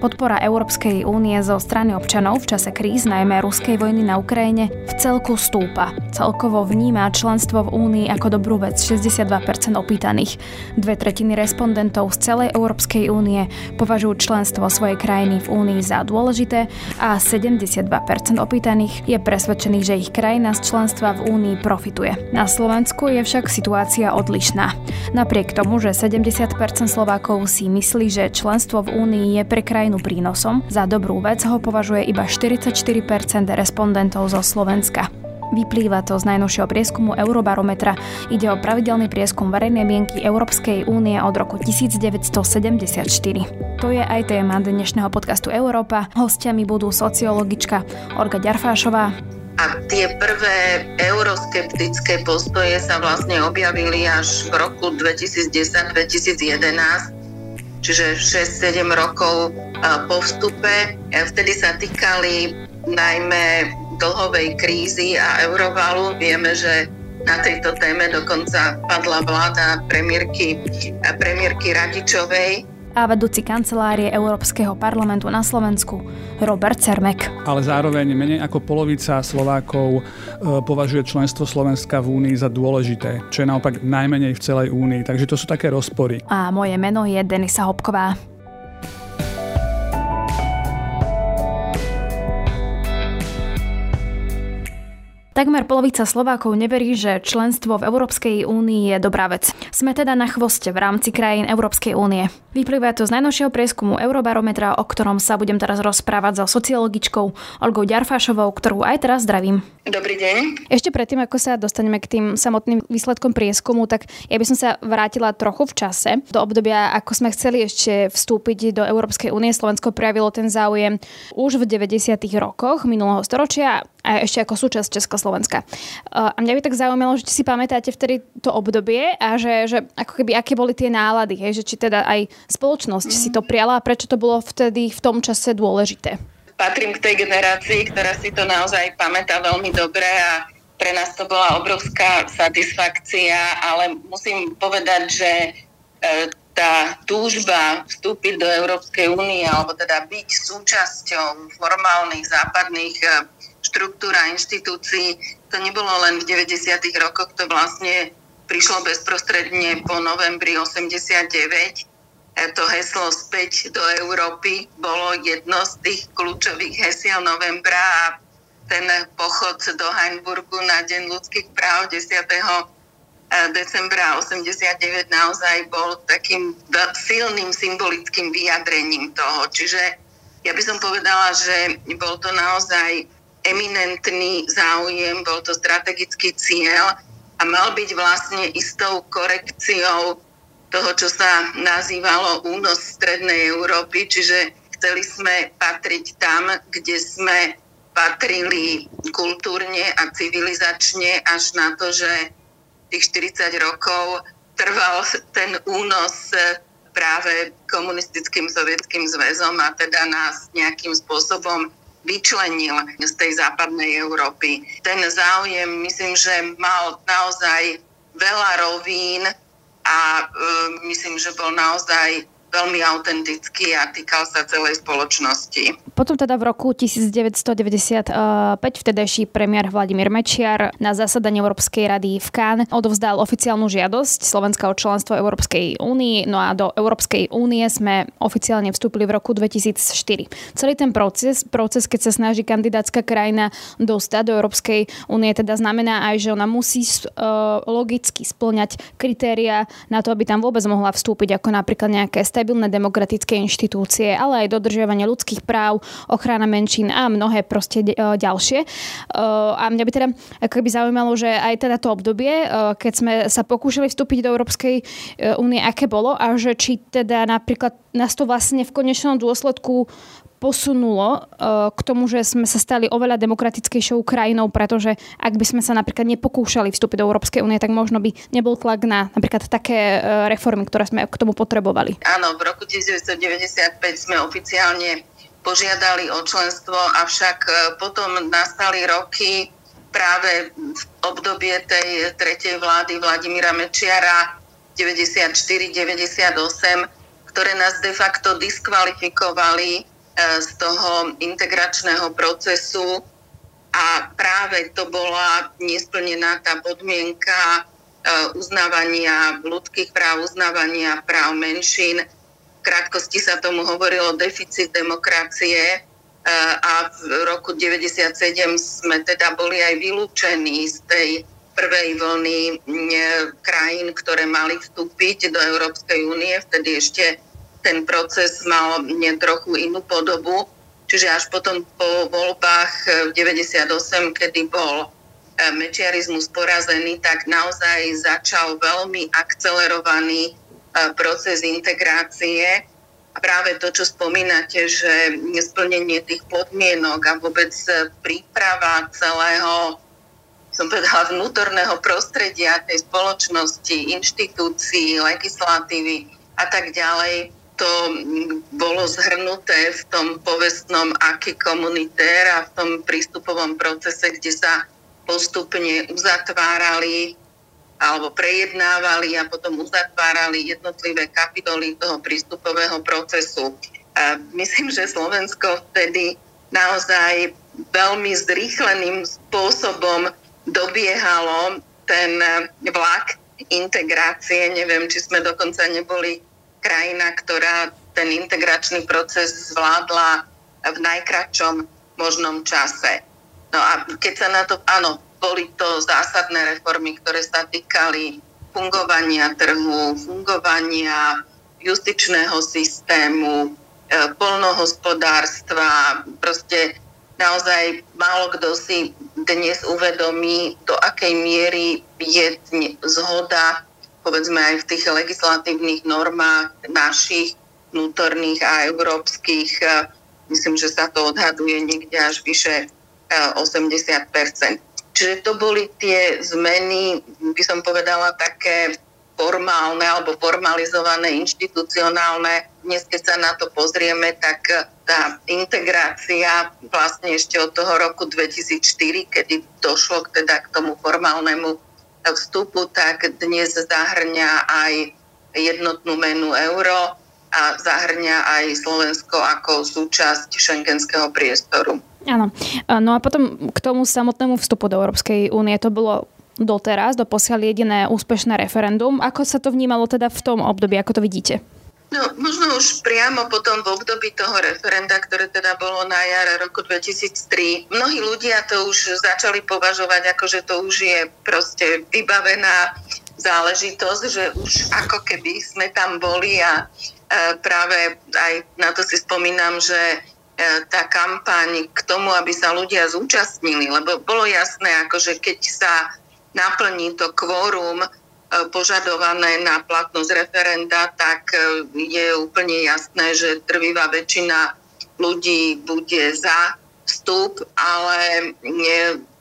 Podpora Európskej únie zo strany občanov v čase kríz, najmä ruskej vojny na Ukrajine, v celku stúpa. Celkovo vníma členstvo v únii ako dobrú vec 62% opýtaných. Dve tretiny respondentov z celej Európskej únie považujú členstvo svojej krajiny v únii za dôležité a 72% opýtaných je presvedčených, že ich krajina z členstva v únii profituje. Na Slovensku je však situácia odlišná. Napriek tomu, že 70% Slovákov si myslí, že členstvo v únii je pre krajinu krajinu prínosom, za dobrú vec ho považuje iba 44% respondentov zo Slovenska. Vyplýva to z najnovšieho prieskumu Eurobarometra. Ide o pravidelný prieskum verejnej mienky Európskej únie od roku 1974. To je aj téma dnešného podcastu Európa. Hostiami budú sociologička Olga Ďarfášová, a tie prvé euroskeptické postoje sa vlastne objavili až v roku 2010-2011 čiže 6-7 rokov po vstupe. Vtedy sa týkali najmä dlhovej krízy a eurovalu. Vieme, že na tejto téme dokonca padla vláda premiérky, premiérky Radičovej a vedúci kancelárie Európskeho parlamentu na Slovensku Robert Cermek. Ale zároveň menej ako polovica Slovákov e, považuje členstvo Slovenska v Únii za dôležité, čo je naopak najmenej v celej Únii, takže to sú také rozpory. A moje meno je Denisa Hopková. Takmer polovica Slovákov neverí, že členstvo v Európskej únii je dobrá vec. Sme teda na chvoste v rámci krajín Európskej únie. Vyplýva to z najnovšieho prieskumu Eurobarometra, o ktorom sa budem teraz rozprávať so sociologičkou Olgou Ďarfášovou, ktorú aj teraz zdravím. Dobrý deň. Ešte predtým, ako sa dostaneme k tým samotným výsledkom prieskumu, tak ja by som sa vrátila trochu v čase do obdobia, ako sme chceli ešte vstúpiť do Európskej únie. Slovensko prejavilo ten záujem už v 90. rokoch minulého storočia a ešte ako súčasť Československa. A mňa by tak zaujímalo, že či si pamätáte vtedy to obdobie a že, že ako keby, aké boli tie nálady, hej, že či teda aj spoločnosť mm. si to priala a prečo to bolo vtedy v tom čase dôležité? Patrím k tej generácii, ktorá si to naozaj pamätá veľmi dobre a pre nás to bola obrovská satisfakcia, ale musím povedať, že e, tá túžba vstúpiť do Európskej únie alebo teda byť súčasťou formálnych západných e, štruktúr a inštitúcií, to nebolo len v 90. rokoch, to vlastne prišlo bezprostredne po novembri 89 to heslo späť do Európy bolo jedno z tých kľúčových hesiel novembra a ten pochod do Heinburgu na Deň ľudských práv 10. Eh, decembra 89 naozaj bol takým silným symbolickým vyjadrením toho. Čiže ja by som povedala, že bol to naozaj eminentný záujem, bol to strategický cieľ a mal byť vlastne istou korekciou toho, čo sa nazývalo únos Strednej Európy, čiže chceli sme patriť tam, kde sme patrili kultúrne a civilizačne až na to, že tých 40 rokov trval ten únos práve komunistickým sovietským zväzom a teda nás nejakým spôsobom vyčlenil z tej západnej Európy. Ten záujem, myslím, že mal naozaj veľa rovín, a e, myslím, že bol naozaj veľmi autentický a týkal sa celej spoločnosti. Potom teda v roku 1995 vtedajší premiér Vladimír Mečiar na zasadaní Európskej rady v Cannes odovzdal oficiálnu žiadosť Slovenska o členstvo Európskej únii, no a do Európskej únie sme oficiálne vstúpili v roku 2004. Celý ten proces, proces keď sa snaží kandidátska krajina dostať do Európskej únie, teda znamená aj, že ona musí uh, logicky splňať kritéria na to, aby tam vôbec mohla vstúpiť, ako napríklad nejaké stabilné demokratické inštitúcie, ale aj dodržiavanie ľudských práv, ochrana menšín a mnohé proste e, ďalšie. E, a mňa by teda by zaujímalo, že aj teda to obdobie, e, keď sme sa pokúšali vstúpiť do Európskej únie, aké bolo a že či teda napríklad nás to vlastne v konečnom dôsledku posunulo uh, k tomu, že sme sa stali oveľa demokratickejšou krajinou, pretože ak by sme sa napríklad nepokúšali vstúpiť do Európskej únie, tak možno by nebol tlak na napríklad také uh, reformy, ktoré sme k tomu potrebovali. Áno, v roku 1995 sme oficiálne požiadali o členstvo, avšak uh, potom nastali roky práve v obdobie tej tretej vlády Vladimíra Mečiara 94-98, ktoré nás de facto diskvalifikovali z toho integračného procesu a práve to bola nesplnená tá podmienka uznávania ľudských práv, uznávania práv menšín. V krátkosti sa tomu hovorilo deficit demokracie a v roku 97 sme teda boli aj vylúčení z tej prvej vlny krajín, ktoré mali vstúpiť do Európskej únie. Vtedy ešte ten proces mal trochu inú podobu. Čiže až potom po voľbách v 98, kedy bol e, mečiarizmus porazený, tak naozaj začal veľmi akcelerovaný e, proces integrácie. A práve to, čo spomínate, že nesplnenie tých podmienok a vôbec príprava celého som povedala, vnútorného prostredia tej spoločnosti, inštitúcií, legislatívy a tak ďalej, to bolo zhrnuté v tom povestnom aký komunitér a v tom prístupovom procese, kde sa postupne uzatvárali alebo prejednávali a potom uzatvárali jednotlivé kapitoly toho prístupového procesu. A myslím, že Slovensko vtedy naozaj veľmi zrýchleným spôsobom dobiehalo ten vlak integrácie. Neviem, či sme dokonca neboli krajina, ktorá ten integračný proces zvládla v najkračom možnom čase. No a keď sa na to, áno, boli to zásadné reformy, ktoré sa týkali fungovania trhu, fungovania justičného systému, e, polnohospodárstva, proste naozaj málo kto si dnes uvedomí, do akej miery je zhoda povedzme aj v tých legislatívnych normách našich vnútorných a európskych. E, myslím, že sa to odhaduje niekde až vyše 80 e, Čiže to boli tie zmeny, by som povedala, také formálne alebo formalizované, inštitucionálne. Dnes, keď sa na to pozrieme, tak tá integrácia vlastne ešte od toho roku 2004, kedy došlo k, teda k tomu formálnemu vstupu, tak dnes zahrňa aj jednotnú menu euro a zahrňa aj Slovensko ako súčasť šengenského priestoru. Áno. No a potom k tomu samotnému vstupu do Európskej únie to bolo doteraz, doposiaľ jediné úspešné referendum. Ako sa to vnímalo teda v tom období, ako to vidíte? No, možno už priamo potom v období toho referenda, ktoré teda bolo na jar roku 2003, mnohí ľudia to už začali považovať ako, že to už je proste vybavená záležitosť, že už ako keby sme tam boli a e, práve aj na to si spomínam, že e, tá kampaň k tomu, aby sa ľudia zúčastnili, lebo bolo jasné, akože keď sa naplní to kvórum požadované na platnosť referenda, tak e, je úplne jasné, že trvivá väčšina ľudí bude za vstup, ale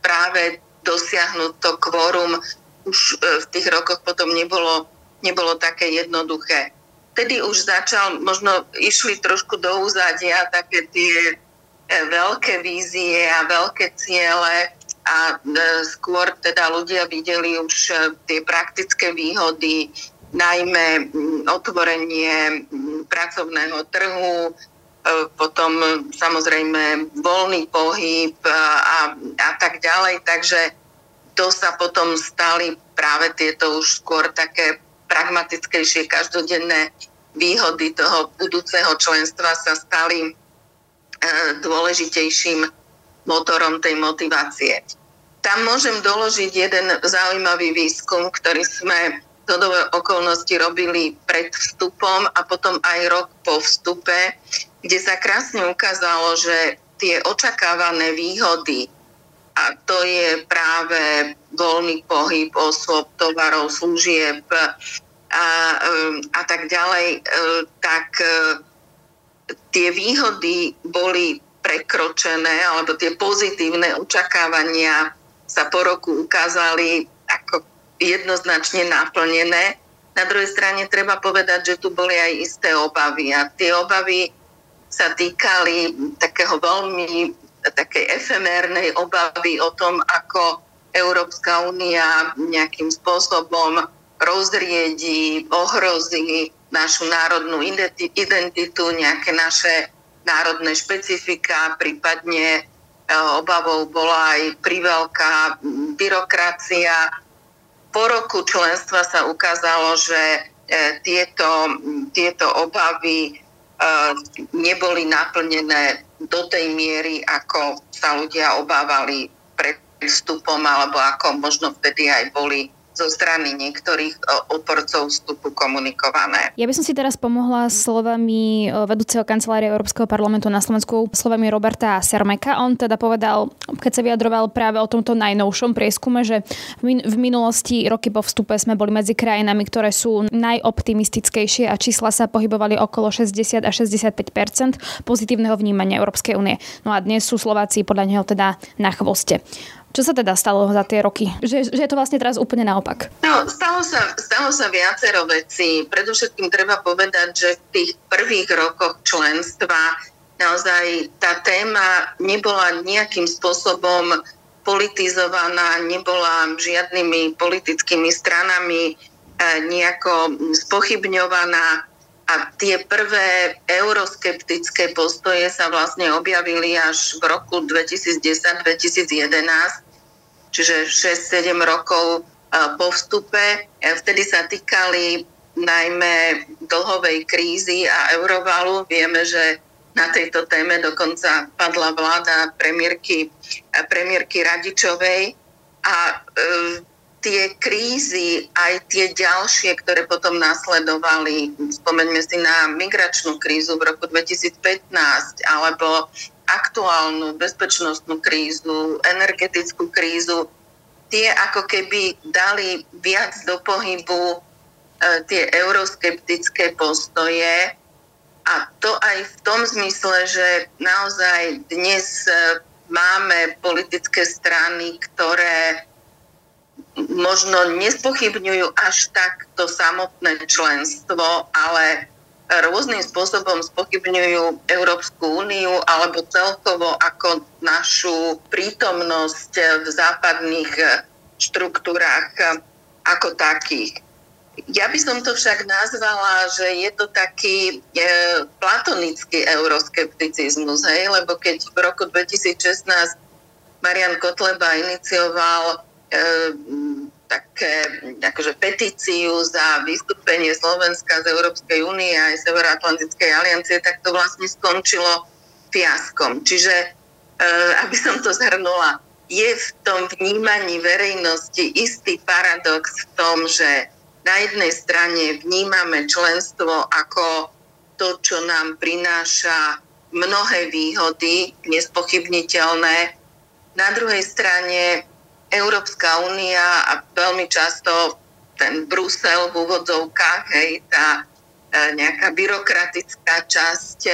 práve dosiahnuť to kvórum už e, v tých rokoch potom nebolo, nebolo také jednoduché. Vtedy už začal, možno išli trošku do úzadia také tie veľké vízie a veľké ciele, a e, skôr teda ľudia videli už e, tie praktické výhody, najmä otvorenie pracovného trhu, e, potom samozrejme voľný pohyb a, a tak ďalej. Takže to sa potom stali práve tieto už skôr také pragmatickejšie každodenné výhody toho budúceho členstva sa stali dôležitejším motorom tej motivácie. Tam môžem doložiť jeden zaujímavý výskum, ktorý sme do okolnosti robili pred vstupom a potom aj rok po vstupe, kde sa krásne ukázalo, že tie očakávané výhody, a to je práve voľný pohyb osôb, tovarov, služieb a, a tak ďalej, e, tak e, tie výhody boli prekročené, alebo tie pozitívne očakávania sa po roku ukázali ako jednoznačne naplnené. Na druhej strane treba povedať, že tu boli aj isté obavy a tie obavy sa týkali takého veľmi takej efemérnej obavy o tom, ako Európska únia nejakým spôsobom rozriedi, ohrozí našu národnú identitu, nejaké naše národné špecifika, prípadne obavou bola aj priveľká byrokracia. Po roku členstva sa ukázalo, že tieto, tieto obavy neboli naplnené do tej miery, ako sa ľudia obávali pred vstupom, alebo ako možno vtedy aj boli zo strany niektorých e, odporcov vstupu komunikované. Ja by som si teraz pomohla slovami e, vedúceho kancelárie Európskeho parlamentu na Slovensku, slovami Roberta Sermeka. On teda povedal, keď sa vyjadroval práve o tomto najnovšom prieskume, že v minulosti roky po vstupe sme boli medzi krajinami, ktoré sú najoptimistickejšie a čísla sa pohybovali okolo 60 až 65 pozitívneho vnímania Európskej únie. No a dnes sú Slováci podľa neho teda na chvoste. Čo sa teda stalo za tie roky? Že, že je to vlastne teraz úplne naopak? No, stalo sa, stalo sa viacero vecí. Predovšetkým treba povedať, že v tých prvých rokoch členstva naozaj tá téma nebola nejakým spôsobom politizovaná, nebola žiadnymi politickými stranami eh, nejako spochybňovaná a tie prvé euroskeptické postoje sa vlastne objavili až v roku 2010-2011, čiže 6-7 rokov po vstupe. Vtedy sa týkali najmä dlhovej krízy a eurovalu. Vieme, že na tejto téme dokonca padla vláda premiérky, premiérky Radičovej a e, tie krízy, aj tie ďalšie, ktoré potom nasledovali, spomeňme si na migračnú krízu v roku 2015, alebo aktuálnu bezpečnostnú krízu, energetickú krízu, tie ako keby dali viac do pohybu e, tie euroskeptické postoje. A to aj v tom zmysle, že naozaj dnes e, máme politické strany, ktoré možno nespochybňujú až tak to samotné členstvo, ale rôznym spôsobom spochybňujú Európsku úniu alebo celkovo ako našu prítomnosť v západných štruktúrách ako takých. Ja by som to však nazvala, že je to taký e, platonický euroskepticizmus, hej? lebo keď v roku 2016 Marian Kotleba inicioval také akože petíciu za vystúpenie Slovenska z Európskej únie aj Severoatlantickej aliancie, tak to vlastne skončilo fiaskom. Čiže, e, aby som to zhrnula, je v tom vnímaní verejnosti istý paradox v tom, že na jednej strane vnímame členstvo ako to, čo nám prináša mnohé výhody, nespochybniteľné. Na druhej strane Európska únia a veľmi často ten Brusel v úvodzovkách, hej, tá e, nejaká byrokratická časť e,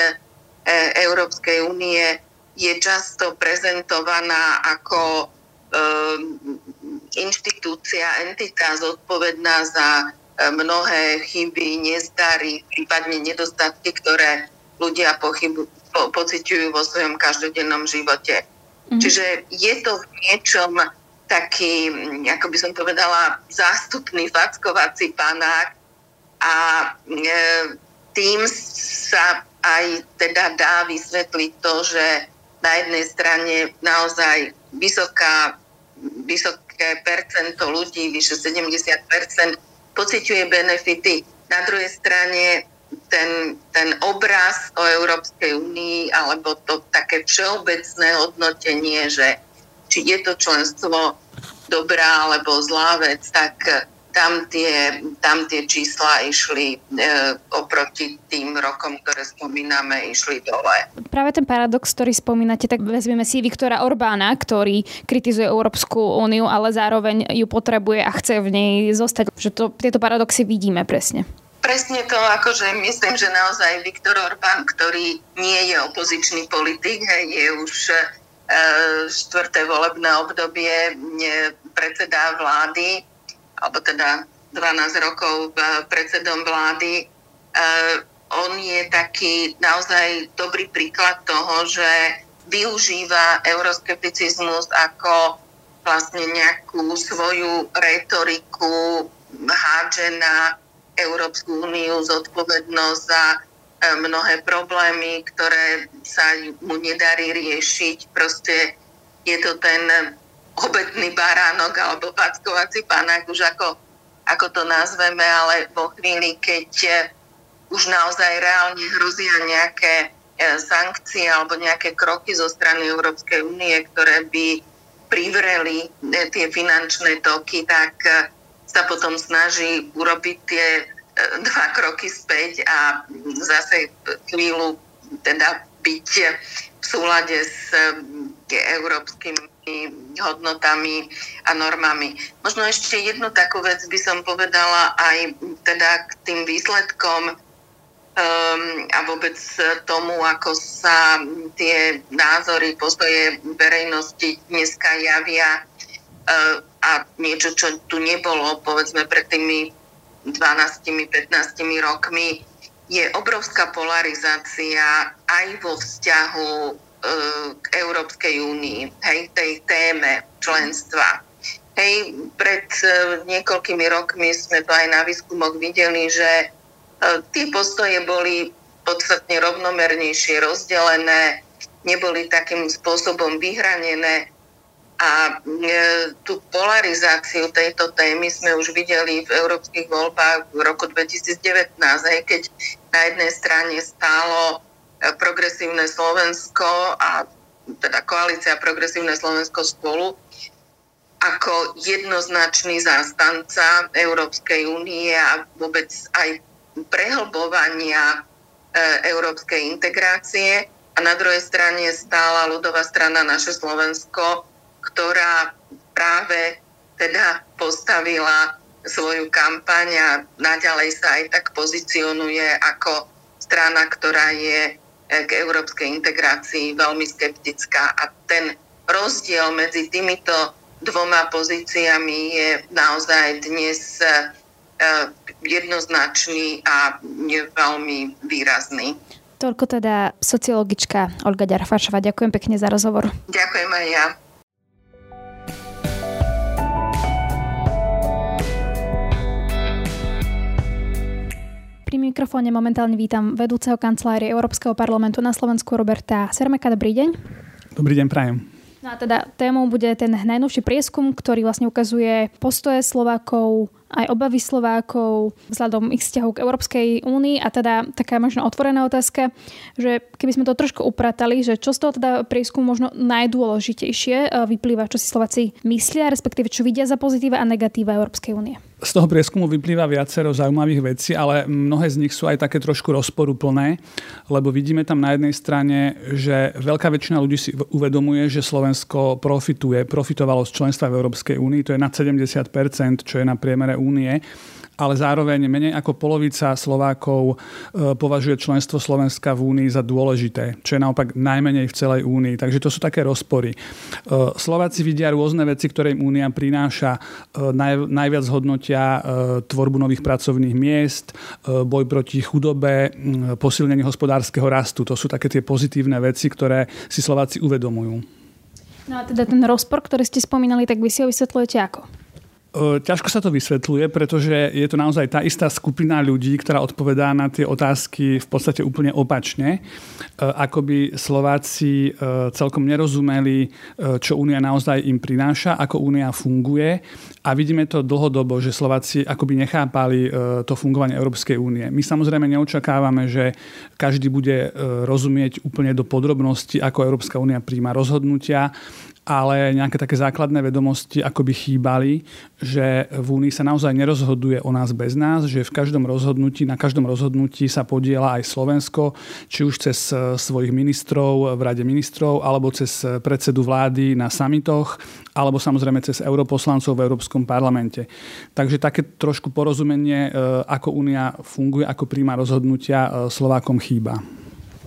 Európskej únie je často prezentovaná ako e, inštitúcia, entita zodpovedná za mnohé chyby, nezdary, prípadne nedostatky, ktoré ľudia pochybu, po, pociťujú vo svojom každodennom živote. Mm-hmm. Čiže je to v niečom taký, ako by som povedala, zástupný fackovací panák a e, tým sa aj teda dá vysvetliť to, že na jednej strane naozaj vysoká, vysoké percento ľudí, vyše 70% pociťuje benefity. Na druhej strane ten, ten obraz o Európskej únii alebo to také všeobecné hodnotenie, že či je to členstvo dobrá alebo zlá vec, tak eh, tam tie, tam tie čísla išli e, oproti tým rokom, ktoré spomíname, išli dole. Práve ten paradox, ktorý spomínate, tak vezmeme si Viktora Orbána, ktorý kritizuje Európsku úniu, ale zároveň ju potrebuje a chce v nej zostať. Že to, tieto paradoxy vidíme presne. Presne to, akože myslím, že naozaj Viktor Orbán, ktorý nie je opozičný politik, je už štvrté volebné obdobie predseda vlády, alebo teda 12 rokov predsedom vlády. On je taký naozaj dobrý príklad toho, že využíva euroskepticizmus ako vlastne nejakú svoju retoriku hádže na Európsku úniu zodpovednosť za mnohé problémy, ktoré sa mu nedarí riešiť. Proste je to ten obetný baránok alebo packovací panák, už ako, ako to nazveme, ale vo chvíli, keď už naozaj reálne hrozia nejaké sankcie alebo nejaké kroky zo strany Európskej únie, ktoré by privreli tie finančné toky, tak sa potom snaží urobiť tie e, dva kroky späť a zase chvíľu teda byť v súlade s e, európskymi hodnotami a normami. Možno ešte jednu takú vec by som povedala aj teda k tým výsledkom um, a vôbec tomu, ako sa tie názory, postoje verejnosti dneska javia uh, a niečo, čo tu nebolo, povedzme, pred tými 12-15 rokmi, je obrovská polarizácia aj vo vzťahu e, k Európskej únii, hej, tej téme členstva. Hej, pred e, niekoľkými rokmi sme to aj na výskumoch videli, že e, tie postoje boli podstatne rovnomernejšie rozdelené, neboli takým spôsobom vyhranené a e, tú polarizáciu tejto témy sme už videli v európskych voľbách v roku 2019, aj keď na jednej strane stálo e, progresívne Slovensko a teda koalícia Progresívne Slovensko spolu ako jednoznačný zástanca Európskej únie a vôbec aj prehlbovania e, európskej integrácie. A na druhej strane stála ľudová strana Naše Slovensko, ktorá práve teda postavila svoju kampaň a naďalej sa aj tak pozicionuje ako strana, ktorá je eh, k európskej integrácii veľmi skeptická. A ten rozdiel medzi týmito dvoma pozíciami je naozaj dnes eh, jednoznačný a veľmi výrazný. Toľko teda sociologička Olga Ďarfašová. Ďakujem pekne za rozhovor. Ďakujem aj ja. Mikrofóne momentálne vítam vedúceho kancelárie Európskeho parlamentu na Slovensku Roberta Sermeka. Dobrý deň. Dobrý deň, prajem. No a teda témou bude ten najnovší prieskum, ktorý vlastne ukazuje postoje Slovákov aj obavy Slovákov vzhľadom ich vzťahu k Európskej únii a teda taká možno otvorená otázka, že keby sme to trošku upratali, že čo z toho teda prieskumu možno najdôležitejšie e, vyplýva, čo si Slováci myslia, respektíve čo vidia za pozitíva a negatíva Európskej únie. Z toho prieskumu vyplýva viacero zaujímavých vecí, ale mnohé z nich sú aj také trošku rozporuplné, lebo vidíme tam na jednej strane, že veľká väčšina ľudí si uvedomuje, že Slovensko profituje, profitovalo z členstva v Európskej únii, to je nad 70%, čo je na priemere únie ale zároveň menej ako polovica Slovákov e, považuje členstvo Slovenska v únii za dôležité, čo je naopak najmenej v celej únii. Takže to sú také rozpory. E, Slováci vidia rôzne veci, ktoré im únia prináša. E, naj, najviac hodnotia tvorbu nových pracovných miest, boj proti chudobe, posilnenie hospodárskeho rastu. To sú také tie pozitívne veci, ktoré si Slováci uvedomujú. No a teda ten rozpor, ktorý ste spomínali, tak vy si ho vysvetľujete ako? Ťažko sa to vysvetľuje, pretože je to naozaj tá istá skupina ľudí, ktorá odpovedá na tie otázky v podstate úplne opačne. Ako by Slováci celkom nerozumeli, čo Únia naozaj im prináša, ako Únia funguje a vidíme to dlhodobo, že Slováci akoby nechápali to fungovanie Európskej únie. My samozrejme neočakávame, že každý bude rozumieť úplne do podrobnosti, ako Európska únia príjma rozhodnutia ale nejaké také základné vedomosti ako by chýbali, že v Únii sa naozaj nerozhoduje o nás bez nás, že v každom rozhodnutí, na každom rozhodnutí sa podiela aj Slovensko, či už cez e, svojich ministrov v Rade ministrov, alebo cez e, predsedu vlády na samitoch, alebo samozrejme cez europoslancov v Európskom parlamente. Takže také trošku porozumenie, e, ako Únia funguje, ako príjma rozhodnutia Slovákom chýba.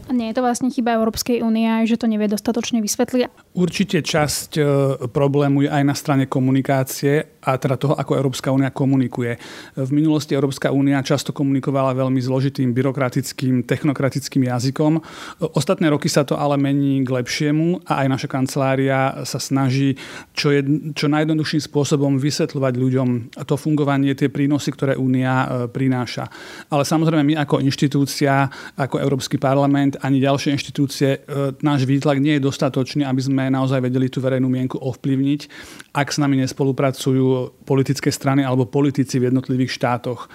Nie je to vlastne chyba Európskej únie, že to nevie dostatočne vysvetliť? Určite časť e, problému je aj na strane komunikácie a teda toho, ako Európska únia komunikuje. V minulosti Európska únia často komunikovala veľmi zložitým, byrokratickým, technokratickým jazykom. Ostatné roky sa to ale mení k lepšiemu a aj naša kancelária sa snaží čo, je, čo najjednoduchším spôsobom vysvetľovať ľuďom to fungovanie, tie prínosy, ktoré únia e, prináša. Ale samozrejme my ako inštitúcia, ako Európsky parlament, ani ďalšie inštitúcie, e, náš výtlak nie je dostatočný, aby sme naozaj vedeli tú verejnú mienku ovplyvniť, ak s nami nespolupracujú politické strany alebo politici v jednotlivých štátoch. E,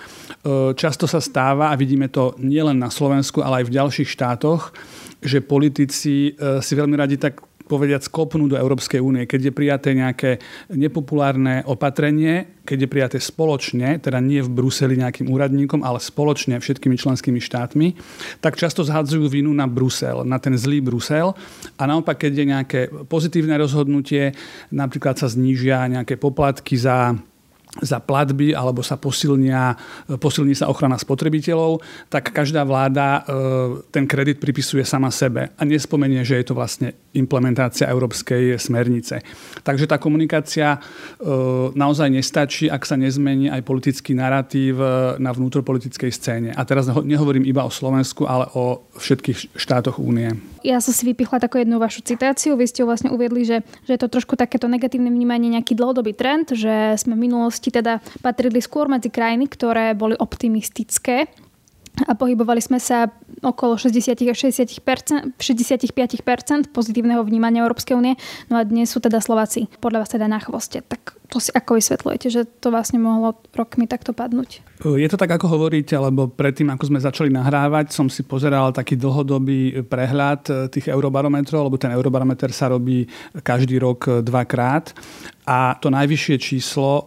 často sa stáva, a vidíme to nielen na Slovensku, ale aj v ďalších štátoch, že politici e, si veľmi radi tak povediať skopnú do Európskej únie, keď je prijaté nejaké nepopulárne opatrenie, keď je prijaté spoločne, teda nie v Bruseli nejakým úradníkom, ale spoločne všetkými členskými štátmi, tak často zhadzujú vinu na Brusel, na ten zlý Brusel. A naopak, keď je nejaké pozitívne rozhodnutie, napríklad sa znížia nejaké poplatky za za platby alebo sa posilnia, posilní sa ochrana spotrebiteľov, tak každá vláda e, ten kredit pripisuje sama sebe a nespomenie, že je to vlastne implementácia európskej smernice. Takže tá komunikácia e, naozaj nestačí, ak sa nezmení aj politický narratív e, na vnútropolitickej scéne. A teraz nehovorím iba o Slovensku, ale o všetkých štátoch únie. Ja som si vypichla takú jednu vašu citáciu. Vy ste vlastne uviedli, že, že je to trošku takéto negatívne vnímanie, nejaký dlhodobý trend, že sme v minulosti teda patrili skôr medzi krajiny, ktoré boli optimistické a pohybovali sme sa okolo 60 až 60 65% pozitívneho vnímania Európskej únie. No a dnes sú teda Slováci podľa vás teda na chvoste. Tak to si ako vysvetľujete, že to vlastne mohlo rokmi takto padnúť? Je to tak, ako hovoríte, lebo predtým, ako sme začali nahrávať, som si pozeral taký dlhodobý prehľad eh, tých eurobarometrov, lebo ten eurobarometer sa robí každý rok eh, dvakrát. A to najvyššie číslo eh,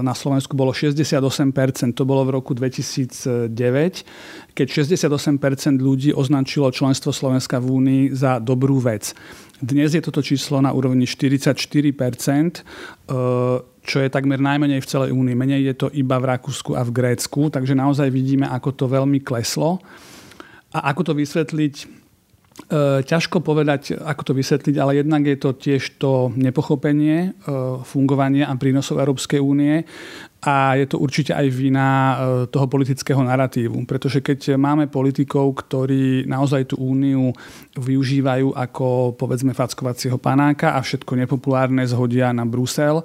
na Slovensku bolo 68%, to bolo v roku 2009, keď 68% ľudí označilo členstvo Slovenska v Únii za dobrú vec. Dnes je toto číslo na úrovni 44%, čo je takmer najmenej v celej únii. Menej je to iba v Rakúsku a v Grécku, takže naozaj vidíme, ako to veľmi kleslo. A ako to vysvetliť? E, ťažko povedať, ako to vysvetliť, ale jednak je to tiež to nepochopenie e, fungovania a prínosov Európskej únie a je to určite aj vina e, toho politického narratívu, pretože keď máme politikov, ktorí naozaj tú úniu využívajú ako povedzme fackovacieho panáka a všetko nepopulárne zhodia na Brusel,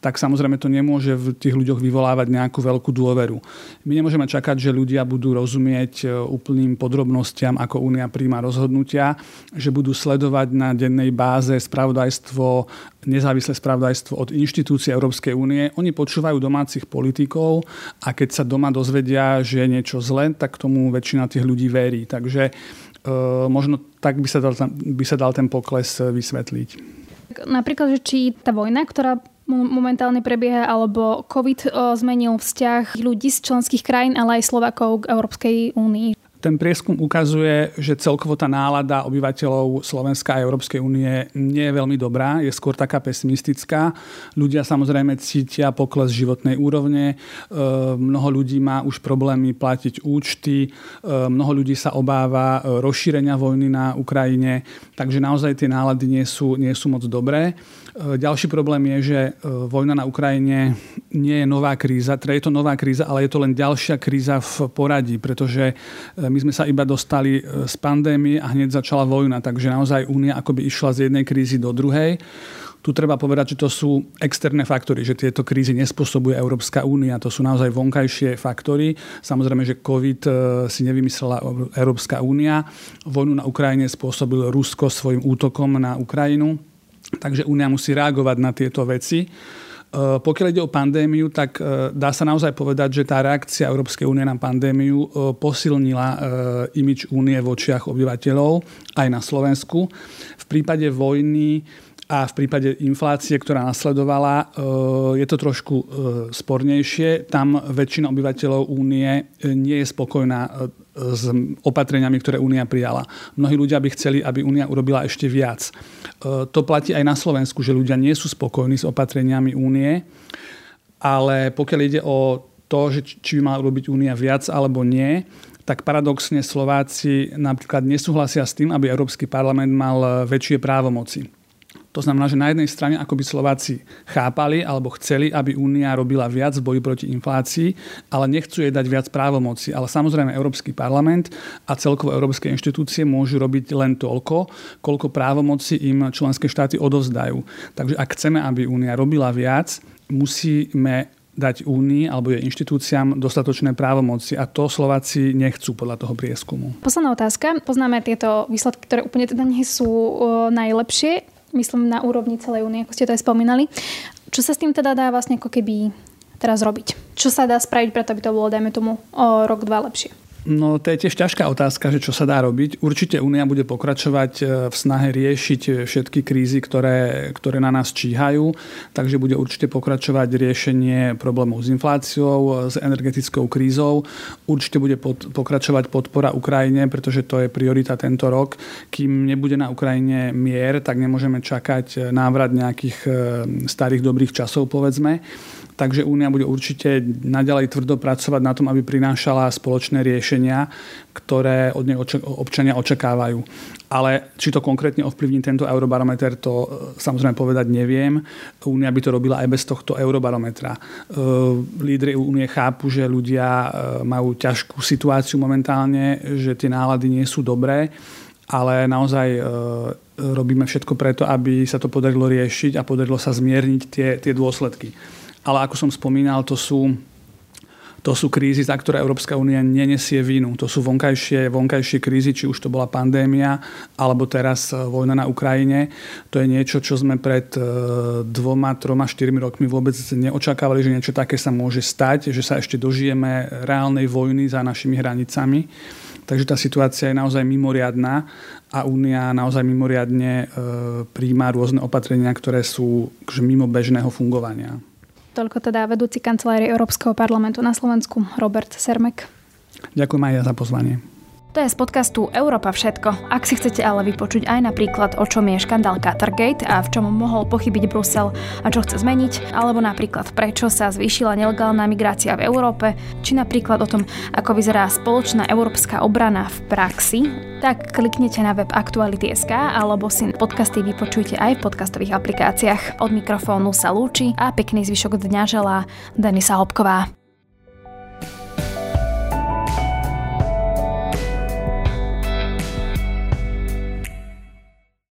tak samozrejme to nemôže v tých ľuďoch vyvolávať nejakú veľkú dôveru. My nemôžeme čakať, že ľudia budú rozumieť e, úplným podrobnostiam, ako Únia príjma rozhodnutia, že budú sledovať na dennej báze spravodajstvo nezávislé spravodajstvo od inštitúcií Európskej únie. Oni počúvajú domácich politikov a keď sa doma dozvedia, že je niečo zlé, tak tomu väčšina tých ľudí verí. Takže e, možno tak by sa, dal, by sa dal ten pokles e, vysvetliť. Napríklad, že či tá vojna, ktorá momentálne prebieha, alebo COVID e, zmenil vzťah ľudí z členských krajín, ale aj Slovakov k Európskej únii. Ten prieskum ukazuje, že celkovo tá nálada obyvateľov Slovenska a Európskej únie nie je veľmi dobrá, je skôr taká pesimistická. Ľudia samozrejme cítia pokles životnej úrovne, e, mnoho ľudí má už problémy platiť účty, e, mnoho ľudí sa obáva e, rozšírenia vojny na Ukrajine, takže naozaj tie nálady nie sú, nie sú moc dobré. Ďalší problém je, že vojna na Ukrajine nie je nová kríza, teda je to nová kríza, ale je to len ďalšia kríza v poradí, pretože my sme sa iba dostali e, z pandémie a hneď začala vojna, takže naozaj Únia akoby išla z jednej krízy do druhej. Tu treba povedať, že to sú externé faktory, že tieto krízy nespôsobuje Európska únia, to sú naozaj vonkajšie faktory. Samozrejme, že COVID e, si nevymyslela Európska únia. Vojnu na Ukrajine spôsobil Rusko svojim útokom na Ukrajinu, takže únia musí reagovať na tieto veci. Eh, pokiaľ ide o pandémiu, tak eh, dá sa naozaj povedať, že tá reakcia Európskej únie na pandémiu eh, posilnila imič únie v očiach obyvateľov aj na Slovensku. V prípade vojny a v prípade inflácie, ktorá nasledovala, je to trošku spornejšie. Tam väčšina obyvateľov únie nie je spokojná s opatreniami, ktoré Únia prijala. Mnohí ľudia by chceli, aby Únia urobila ešte viac. E, to platí aj na Slovensku, že ľudia nie sú spokojní s opatreniami Únie, ale pokiaľ ide o to, že či by mala urobiť Únia viac alebo nie, tak paradoxne Slováci napríklad nesúhlasia s tým, aby Európsky parlament mal väčšie právomoci. To znamená, že na jednej strane ako by Slováci chápali alebo chceli, aby Únia robila viac v boji proti inflácii, ale nechcú jej dať viac právomoci. Ale samozrejme Európsky parlament a celkovo európske inštitúcie môžu robiť len toľko, koľko právomoci im členské štáty odovzdajú. Takže ak chceme, aby Únia robila viac, musíme dať Únii alebo jej inštitúciám dostatočné právomoci a to Slováci nechcú podľa toho prieskumu. Posledná otázka. Poznáme tieto výsledky, ktoré úplne teda nie sú najlepšie, myslím na úrovni celej únie, ako ste to aj spomínali. Čo sa s tým teda dá vlastne ako keby teraz robiť? Čo sa dá spraviť preto, aby to bolo, dajme tomu, o rok, dva lepšie? No to je tiež ťažká otázka, že čo sa dá robiť. Určite Únia bude pokračovať e, v snahe riešiť e, všetky krízy, ktoré, ktoré na nás číhajú, takže bude určite pokračovať riešenie problémov s infláciou, s energetickou krízou. Určite bude pod, pokračovať podpora Ukrajine, pretože to je priorita tento rok. Kým nebude na Ukrajine mier, tak nemôžeme čakať e, návrat nejakých starých dobrých časov, povedzme. Takže Únia bude určite naďalej tvrdo pracovať na tom, aby prinášala spoločné riešenia, ktoré od nej občania očakávajú. Ale či to konkrétne ovplyvní tento eurobarometer, to e, samozrejme povedať neviem. Únia by to robila aj bez tohto eurobarometra. E, lídry Únie chápu, že ľudia e, majú ťažkú situáciu momentálne, že tie nálady nie sú dobré, ale naozaj robíme všetko preto, aby sa to podarilo riešiť a podarilo sa zmierniť tie, tie dôsledky ale ako som spomínal, to sú to sú krízy, za ktoré Európska únia nenesie vínu. To sú vonkajšie, vonkajšie krízy, či už to bola pandémia, alebo teraz e, vojna na Ukrajine. To je niečo, čo sme pred e, dvoma, troma, štyrmi rokmi vôbec neočakávali, že niečo také sa môže stať, že sa ešte dožijeme reálnej vojny za našimi hranicami. Takže tá situácia je naozaj mimoriadná a Únia naozaj mimoriadne e, príjma rôzne opatrenia, ktoré sú mimo bežného fungovania. Toľko teda vedúci kancelárie Európskeho parlamentu na Slovensku Robert Sermek. Ďakujem aj ja za pozvanie. To je z podcastu Európa všetko. Ak si chcete ale vypočuť aj napríklad, o čom je škandál Qatargate a v čom mohol pochybiť Brusel a čo chce zmeniť, alebo napríklad prečo sa zvýšila nelegálna migrácia v Európe, či napríklad o tom, ako vyzerá spoločná európska obrana v praxi, tak kliknite na web Aktuality.sk alebo si podcasty vypočujte aj v podcastových aplikáciách. Od mikrofónu sa lúči a pekný zvyšok dňa želá Denisa Hopková.